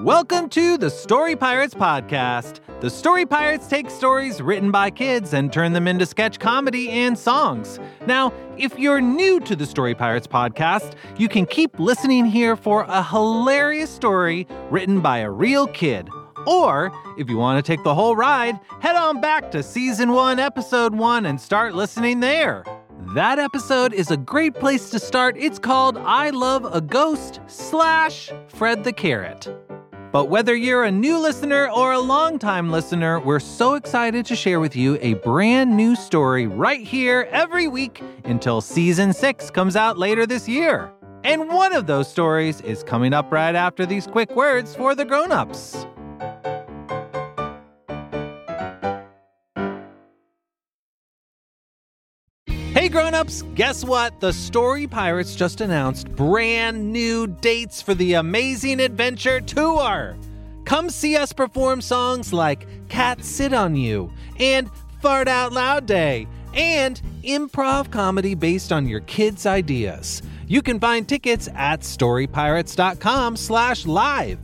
Welcome to the Story Pirates Podcast. The Story Pirates take stories written by kids and turn them into sketch comedy and songs. Now, if you're new to the Story Pirates Podcast, you can keep listening here for a hilarious story written by a real kid. Or, if you want to take the whole ride, head on back to Season 1, Episode 1 and start listening there. That episode is a great place to start. It's called I Love a Ghost slash Fred the Carrot. But whether you're a new listener or a longtime listener, we're so excited to share with you a brand new story right here every week until season six comes out later this year. And one of those stories is coming up right after these quick words for the grown-ups. Grown-ups, guess what? The Story Pirates just announced brand new dates for the Amazing Adventure Tour. Come see us perform songs like Cat Sit on You and Fart Out Loud Day and improv comedy based on your kids' ideas. You can find tickets at storypirates.com slash live.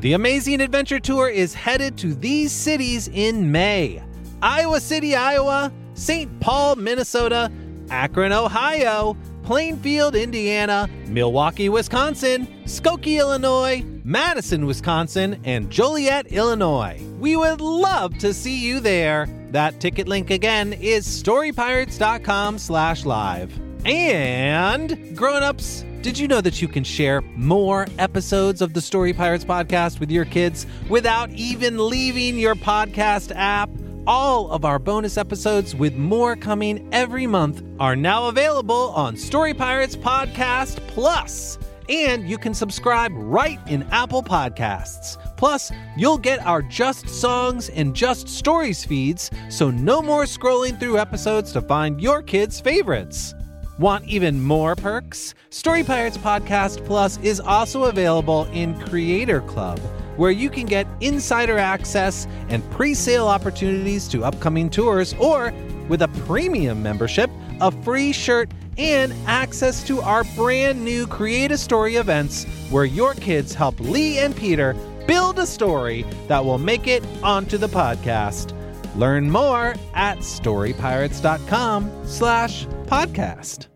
The Amazing Adventure Tour is headed to these cities in May. Iowa City, Iowa, St. Paul, Minnesota, Akron, Ohio, Plainfield, Indiana, Milwaukee, Wisconsin, Skokie, Illinois, Madison, Wisconsin, and Joliet, Illinois. We would love to see you there. That ticket link again is storypirates.com slash live. And grown-ups, did you know that you can share more episodes of the Story Pirates podcast with your kids without even leaving your podcast app? All of our bonus episodes, with more coming every month, are now available on Story Pirates Podcast Plus. And you can subscribe right in Apple Podcasts. Plus, you'll get our Just Songs and Just Stories feeds, so no more scrolling through episodes to find your kids' favorites. Want even more perks? Story Pirates Podcast Plus is also available in Creator Club, where you can get insider access and pre sale opportunities to upcoming tours, or with a premium membership, a free shirt, and access to our brand new Create a Story events where your kids help Lee and Peter build a story that will make it onto the podcast. Learn more at storypirates.com slash podcast.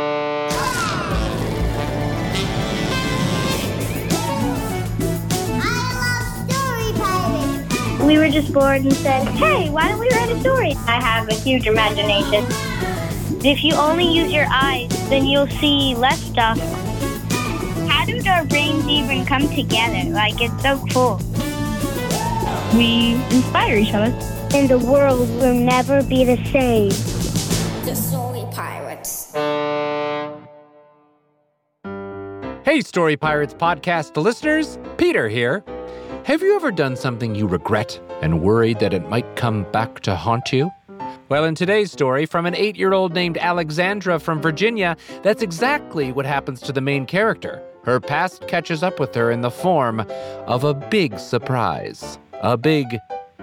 We were just bored and said, hey, why don't we write a story? I have a huge imagination. If you only use your eyes, then you'll see less stuff. How did our brains even come together? Like, it's so cool. We inspire each other. And the world will never be the same. The Story Pirates. Hey, Story Pirates podcast listeners, Peter here. Have you ever done something you regret and worried that it might come back to haunt you? Well, in today's story from an eight year old named Alexandra from Virginia, that's exactly what happens to the main character. Her past catches up with her in the form of a big surprise. A big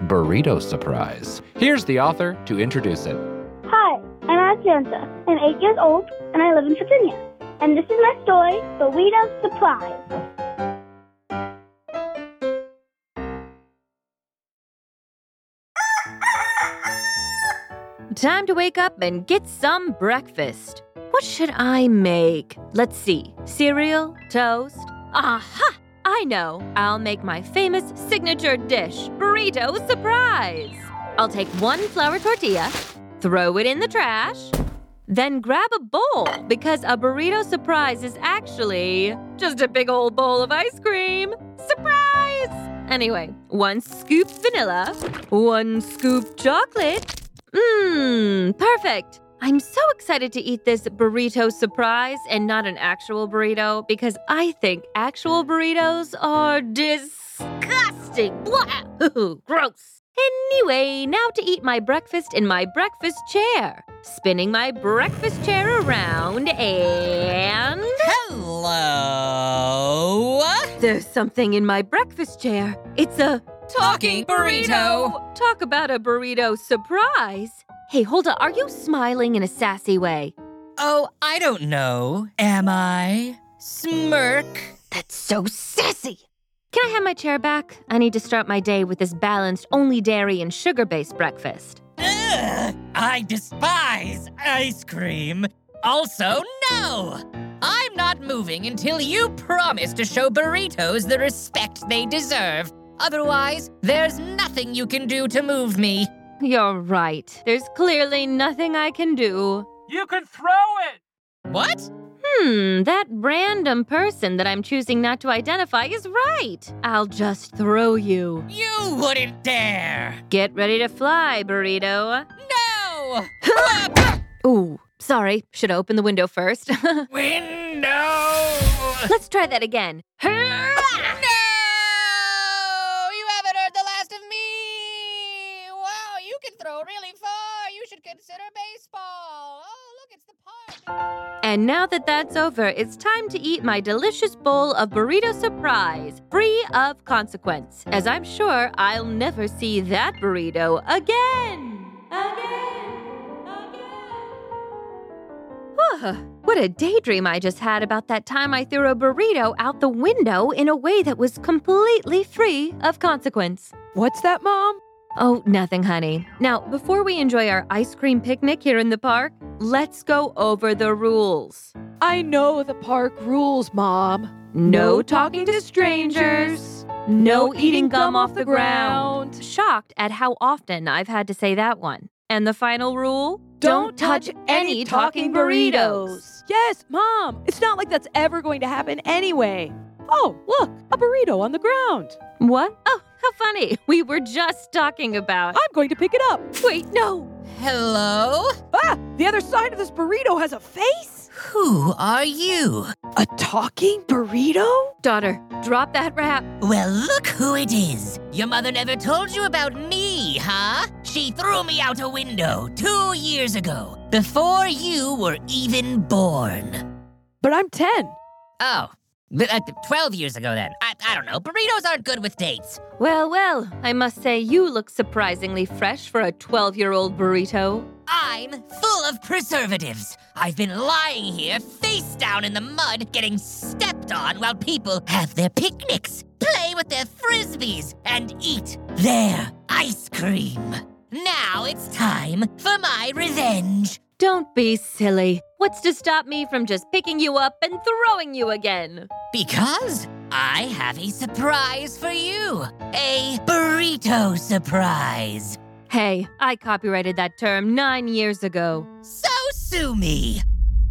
burrito surprise. Here's the author to introduce it. Hi, I'm Alexandra. I'm eight years old, and I live in Virginia. And this is my story, Burrito Surprise. Time to wake up and get some breakfast. What should I make? Let's see. Cereal? Toast? Aha! I know. I'll make my famous signature dish, burrito surprise. I'll take one flour tortilla, throw it in the trash, then grab a bowl because a burrito surprise is actually just a big old bowl of ice cream. Surprise! Anyway, one scoop vanilla, one scoop chocolate. Mmm, perfect. I'm so excited to eat this burrito surprise and not an actual burrito because I think actual burritos are disgusting. Blah! Gross. Anyway, now to eat my breakfast in my breakfast chair. Spinning my breakfast chair around and. Hello. There's something in my breakfast chair. It's a Talking burrito. Talk about a burrito surprise. Hey, Hulda, are you smiling in a sassy way? Oh, I don't know. Am I? Smirk. That's so sassy. Can I have my chair back? I need to start my day with this balanced, only dairy and sugar based breakfast. Ugh, I despise ice cream. Also, no! I'm not moving until you promise to show burritos the respect they deserve. Otherwise, there's nothing you can do to move me. You're right. There's clearly nothing I can do. You can throw it! What? Hmm, that random person that I'm choosing not to identify is right. I'll just throw you. You wouldn't dare! Get ready to fly, burrito. No! Ooh, sorry. Should have opened the window first. Window! Let's try that again. No! You haven't heard the last of me! Wow, you can throw really far. You should consider baseball. Oh, look, it's the park. And now that that's over, it's time to eat my delicious bowl of burrito surprise, free of consequence, as I'm sure I'll never see that burrito again. Again. what a daydream I just had about that time I threw a burrito out the window in a way that was completely free of consequence. What's that, Mom? Oh, nothing, honey. Now, before we enjoy our ice cream picnic here in the park, let's go over the rules. I know the park rules, Mom. No talking to strangers. No eating gum off the ground. Shocked at how often I've had to say that one. And the final rule? Don't touch any talking burritos. Yes, Mom. It's not like that's ever going to happen anyway. Oh, look, a burrito on the ground. What? Oh, how funny. We were just talking about. I'm going to pick it up. Wait, no. Hello? Ah, the other side of this burrito has a face? Who are you? A talking burrito? Daughter, drop that wrap. Well, look who it is. Your mother never told you about me, huh? She threw me out a window two years ago, before you were even born. But I'm 10. Oh, but, Uh, 12 years ago then. I, I don't know. Burritos aren't good with dates. Well, well, I must say you look surprisingly fresh for a 12 year old burrito. I'm full of preservatives. I've been lying here face down in the mud, getting stepped on while people have their picnics, play with their frisbees, and eat their ice cream. Now it's time for my revenge. Don't be silly. What's to stop me from just picking you up and throwing you again? Because I have a surprise for you. A burrito surprise. Hey, I copyrighted that term nine years ago. So sue me.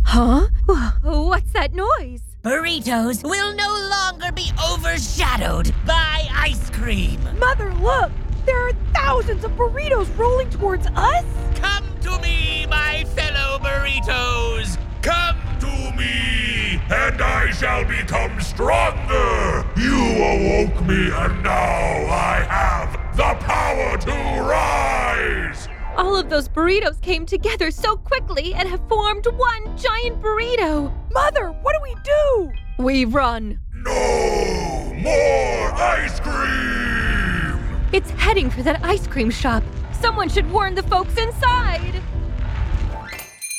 Huh? What's that noise? Burritos will no longer be overshadowed by ice cream. Mother, look! There are thousands of burritos rolling towards us! Come to me, my fellow burritos! Come to me, and I shall become stronger! You awoke me, and now I have the power to rise! All of those burritos came together so quickly and have formed one giant burrito. Mother, what do we do? We run. No more ice cream! It's heading for that ice cream shop. Someone should warn the folks inside.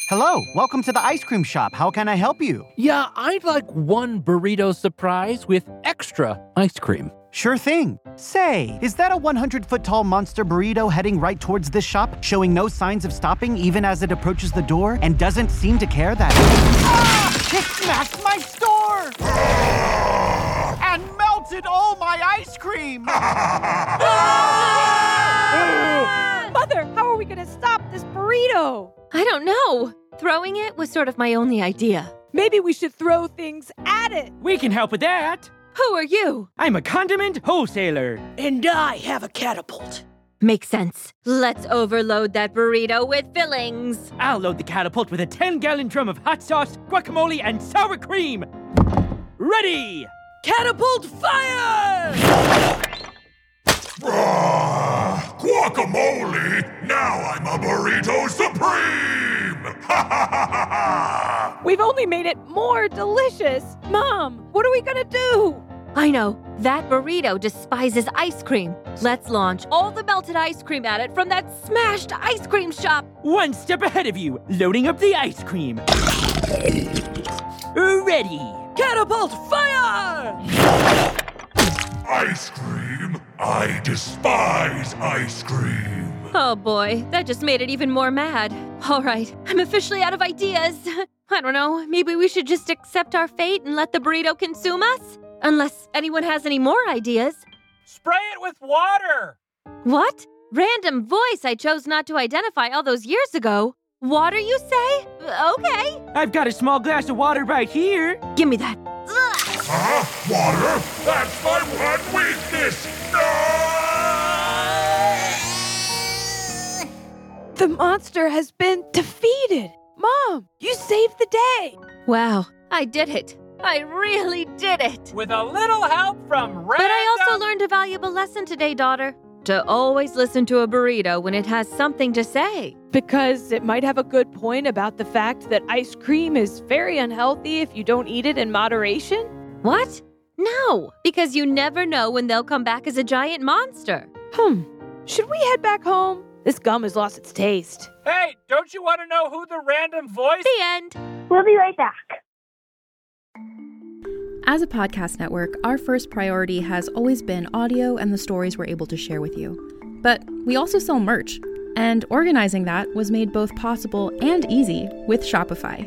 Hello, welcome to the ice cream shop. How can I help you? Yeah, I'd like one burrito surprise with extra ice cream. Sure thing. Say, is that a 100 foot tall monster burrito heading right towards this shop, showing no signs of stopping even as it approaches the door, and doesn't seem to care that. Ah! It smashed my store! and melted all my ice cream! Mother, how are we gonna stop this burrito? I don't know. Throwing it was sort of my only idea. Maybe we should throw things at it. We can help with that. Who are you? I'm a condiment wholesaler. And I have a catapult. Makes sense. Let's overload that burrito with fillings. I'll load the catapult with a 10 gallon drum of hot sauce, guacamole, and sour cream. Ready! Catapult fire! Guacamole! Now I'm a burrito supreme! Ha ha ha ha ha! We've only made it more delicious. Mom, what are we gonna do? I know. That burrito despises ice cream. Let's launch all the melted ice cream at it from that smashed ice cream shop. One step ahead of you, loading up the ice cream. Ready! Catapult fire! Ice cream? I despise ice cream. Oh boy, that just made it even more mad. All right, I'm officially out of ideas. I don't know, maybe we should just accept our fate and let the burrito consume us? Unless anyone has any more ideas. Spray it with water! What? Random voice I chose not to identify all those years ago. Water, you say? Okay. I've got a small glass of water right here. Give me that. Huh? Water? That's my one weakness! No! The monster has been defeated. Mom, you saved the day. Wow, I did it. I really did it. With a little help from random... But I also learned a valuable lesson today, daughter. To always listen to a burrito when it has something to say. Because it might have a good point about the fact that ice cream is very unhealthy if you don't eat it in moderation. What? No, because you never know when they'll come back as a giant monster. Hmm. Should we head back home? This gum has lost its taste. Hey, don't you want to know who the random voice? The end. We'll be right back. As a podcast network, our first priority has always been audio and the stories we're able to share with you. But we also sell merch, and organizing that was made both possible and easy with Shopify.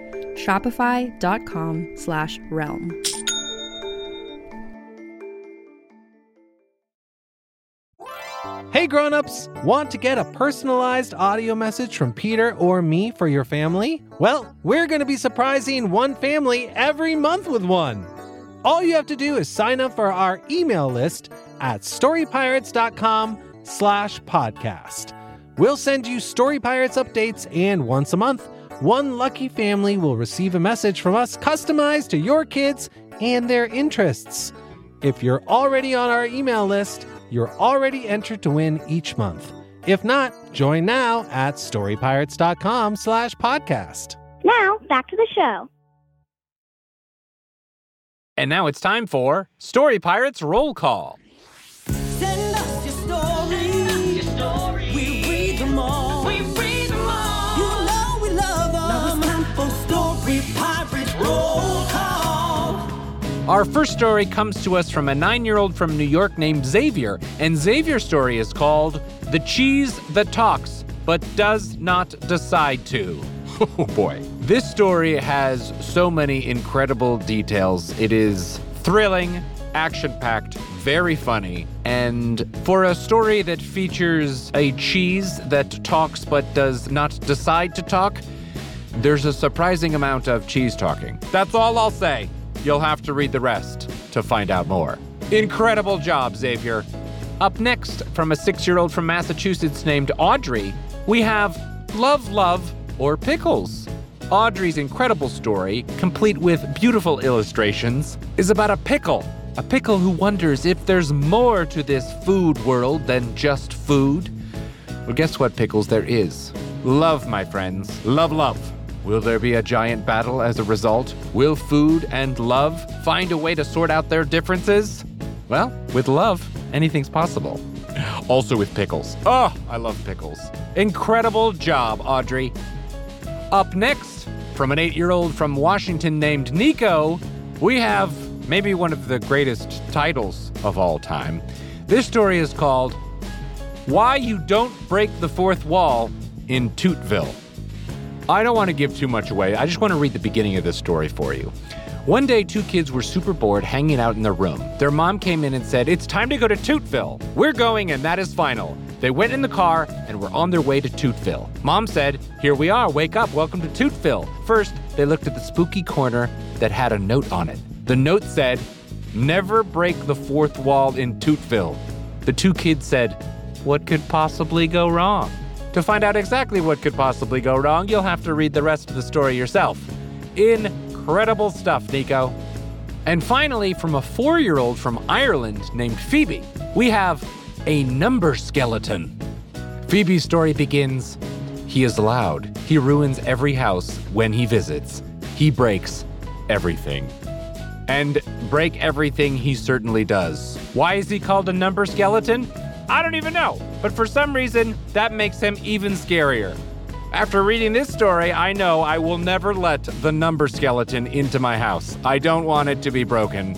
Shopify.com slash realm. Hey grown-ups, want to get a personalized audio message from Peter or me for your family? Well, we're going to be surprising one family every month with one. All you have to do is sign up for our email list at storypirates.com slash podcast. We'll send you Story Pirates updates, and once a month, one lucky family will receive a message from us customized to your kids and their interests. If you're already on our email list, you're already entered to win each month. If not, join now at storypirates.com slash podcast. Now, back to the show. And now it's time for Story Pirates Roll Call. Our first story comes to us from a nine year old from New York named Xavier, and Xavier's story is called The Cheese That Talks But Does Not Decide to. Oh boy. This story has so many incredible details. It is thrilling, action packed, very funny, and for a story that features a cheese that talks but does not decide to talk, there's a surprising amount of cheese talking. That's all I'll say. You'll have to read the rest to find out more. Incredible job, Xavier. Up next, from a six year old from Massachusetts named Audrey, we have Love, Love, or Pickles. Audrey's incredible story, complete with beautiful illustrations, is about a pickle. A pickle who wonders if there's more to this food world than just food. Well, guess what, Pickles? There is. Love, my friends. Love, love. Will there be a giant battle as a result? Will food and love find a way to sort out their differences? Well, with love, anything's possible. Also with pickles. Oh, I love pickles. Incredible job, Audrey. Up next, from an eight year old from Washington named Nico, we have maybe one of the greatest titles of all time. This story is called Why You Don't Break the Fourth Wall in Tootville. I don't want to give too much away. I just want to read the beginning of this story for you. One day, two kids were super bored hanging out in their room. Their mom came in and said, It's time to go to Tootville. We're going, and that is final. They went in the car and were on their way to Tootville. Mom said, Here we are, wake up, welcome to Tootville. First, they looked at the spooky corner that had a note on it. The note said, Never break the fourth wall in Tootville. The two kids said, What could possibly go wrong? To find out exactly what could possibly go wrong, you'll have to read the rest of the story yourself. Incredible stuff, Nico. And finally, from a four year old from Ireland named Phoebe, we have a number skeleton. Phoebe's story begins He is loud. He ruins every house when he visits. He breaks everything. And break everything he certainly does. Why is he called a number skeleton? I don't even know, but for some reason, that makes him even scarier. After reading this story, I know I will never let the number skeleton into my house. I don't want it to be broken.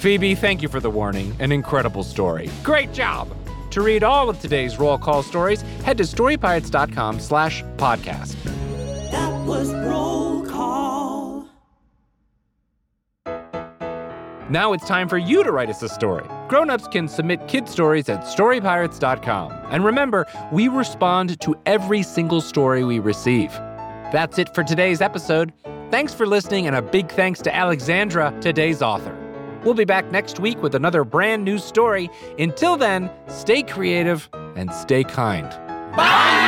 Phoebe, thank you for the warning. An incredible story. Great job! To read all of today's roll call stories, head to storypirates.com slash podcast. That was roll Now it's time for you to write us a story. Grown-ups can submit kid stories at storypirates.com. And remember, we respond to every single story we receive. That's it for today's episode. Thanks for listening, and a big thanks to Alexandra, today's author. We'll be back next week with another brand new story. Until then, stay creative and stay kind. Bye!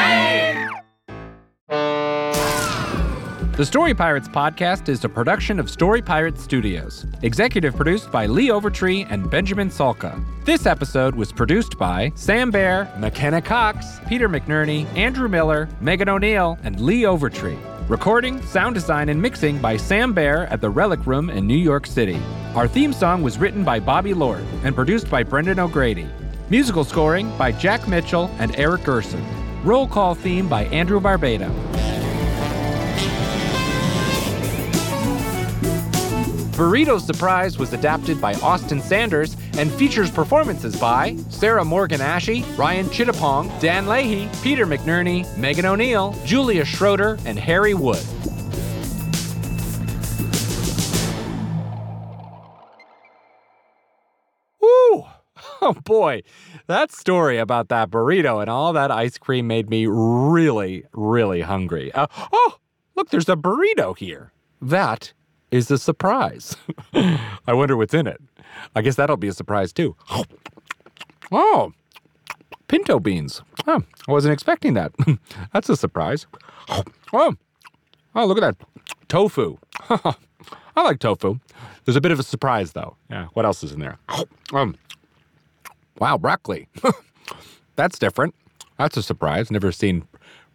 The Story Pirates podcast is a production of Story Pirates Studios, executive produced by Lee Overtree and Benjamin Salka. This episode was produced by Sam Bear, McKenna Cox, Peter McNerney, Andrew Miller, Megan O'Neill, and Lee Overtree. Recording, sound design, and mixing by Sam Bear at the Relic Room in New York City. Our theme song was written by Bobby Lord and produced by Brendan O'Grady. Musical scoring by Jack Mitchell and Eric Gerson. Roll call theme by Andrew Barbado. Burrito Surprise was adapted by Austin Sanders and features performances by Sarah Morgan Ashey, Ryan Chittaphong, Dan Leahy, Peter McNerney, Megan O'Neill, Julia Schroeder, and Harry Wood. Woo! Oh boy, that story about that burrito and all that ice cream made me really, really hungry. Uh, oh, look, there's a burrito here. That is a surprise. I wonder what's in it. I guess that'll be a surprise too. Oh, pinto beans. I wasn't expecting that. That's a surprise. Oh, oh, look at that. Tofu. I like tofu. There's a bit of a surprise though. Yeah, what else is in there? Um, wow, broccoli. That's different. That's a surprise. Never seen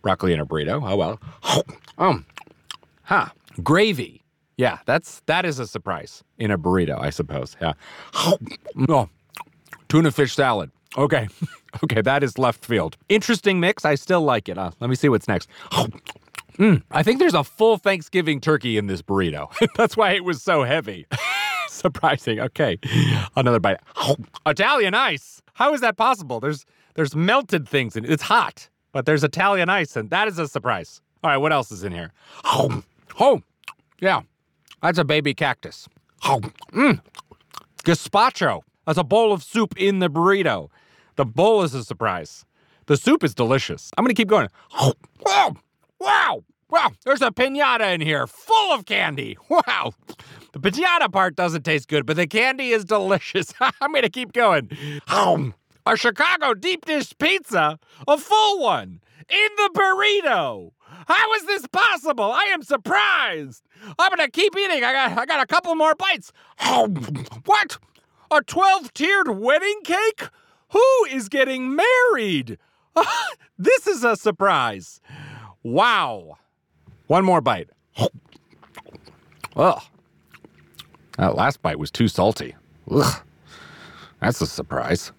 broccoli in a burrito. Oh well. Um, huh. Gravy. Yeah, that's that is a surprise in a burrito, I suppose. Yeah. Oh, tuna fish salad. Okay. Okay, that is left field. Interesting mix. I still like it. Uh, let me see what's next. Mm, I think there's a full Thanksgiving turkey in this burrito. That's why it was so heavy. Surprising. Okay. Another bite. Italian ice. How is that possible? There's there's melted things in it. It's hot, but there's Italian ice, and that is a surprise. All right, what else is in here? Oh, oh, yeah. That's a baby cactus. Oh, mm. Gazpacho. That's a bowl of soup in the burrito. The bowl is a surprise. The soup is delicious. I'm gonna keep going. Oh, wow, wow, wow. There's a pinata in here full of candy. Wow. The pinata part doesn't taste good, but the candy is delicious. I'm gonna keep going. Oh, a Chicago deep dish pizza, a full one, in the burrito. How is this possible? I am surprised. I'm gonna keep eating. I got I got a couple more bites. Oh, what? A 12 tiered wedding cake? Who is getting married? this is a surprise. Wow. One more bite. Ugh. That last bite was too salty. Ugh. That's a surprise.